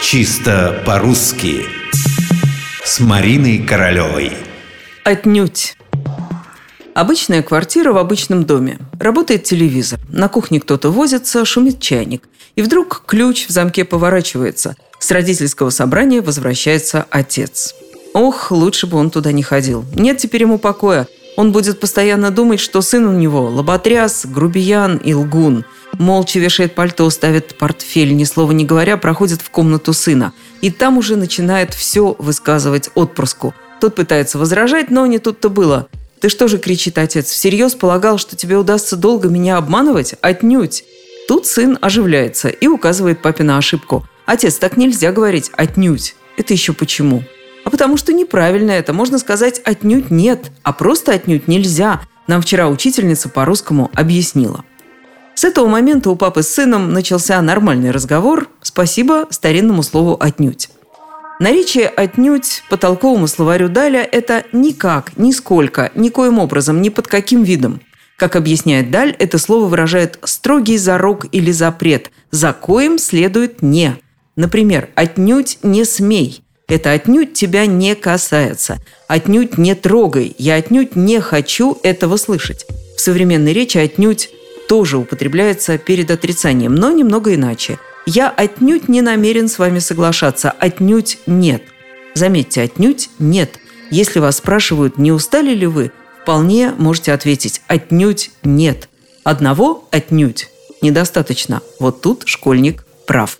Чисто по-русски С Мариной Королевой Отнюдь. Обычная квартира в обычном доме. Работает телевизор. На кухне кто-то возится, шумит чайник. И вдруг ключ в замке поворачивается. С родительского собрания возвращается отец. Ох, лучше бы он туда не ходил. Нет теперь ему покоя. Он будет постоянно думать, что сын у него лоботряс, грубиян и лгун. Молча вешает пальто, ставит портфель, ни слова не говоря, проходит в комнату сына. И там уже начинает все высказывать отпрыску. Тот пытается возражать, но не тут-то было. «Ты что же, — кричит отец, — всерьез полагал, что тебе удастся долго меня обманывать? Отнюдь!» Тут сын оживляется и указывает папе на ошибку. «Отец, так нельзя говорить «отнюдь». Это еще почему?» А потому что неправильно это. Можно сказать «отнюдь нет», а просто «отнюдь нельзя». Нам вчера учительница по-русскому объяснила. С этого момента у папы с сыном начался нормальный разговор. Спасибо старинному слову «отнюдь». Наречие «отнюдь» по толковому словарю Даля – это «никак», «нисколько», «никоим образом», «ни под каким видом». Как объясняет Даль, это слово выражает строгий зарок или запрет, за коим следует «не». Например, «отнюдь не смей», это отнюдь тебя не касается. Отнюдь не трогай. Я отнюдь не хочу этого слышать. В современной речи отнюдь тоже употребляется перед отрицанием, но немного иначе. Я отнюдь не намерен с вами соглашаться. Отнюдь нет. Заметьте, отнюдь нет. Если вас спрашивают, не устали ли вы, вполне можете ответить «отнюдь нет». Одного «отнюдь» недостаточно. Вот тут школьник прав.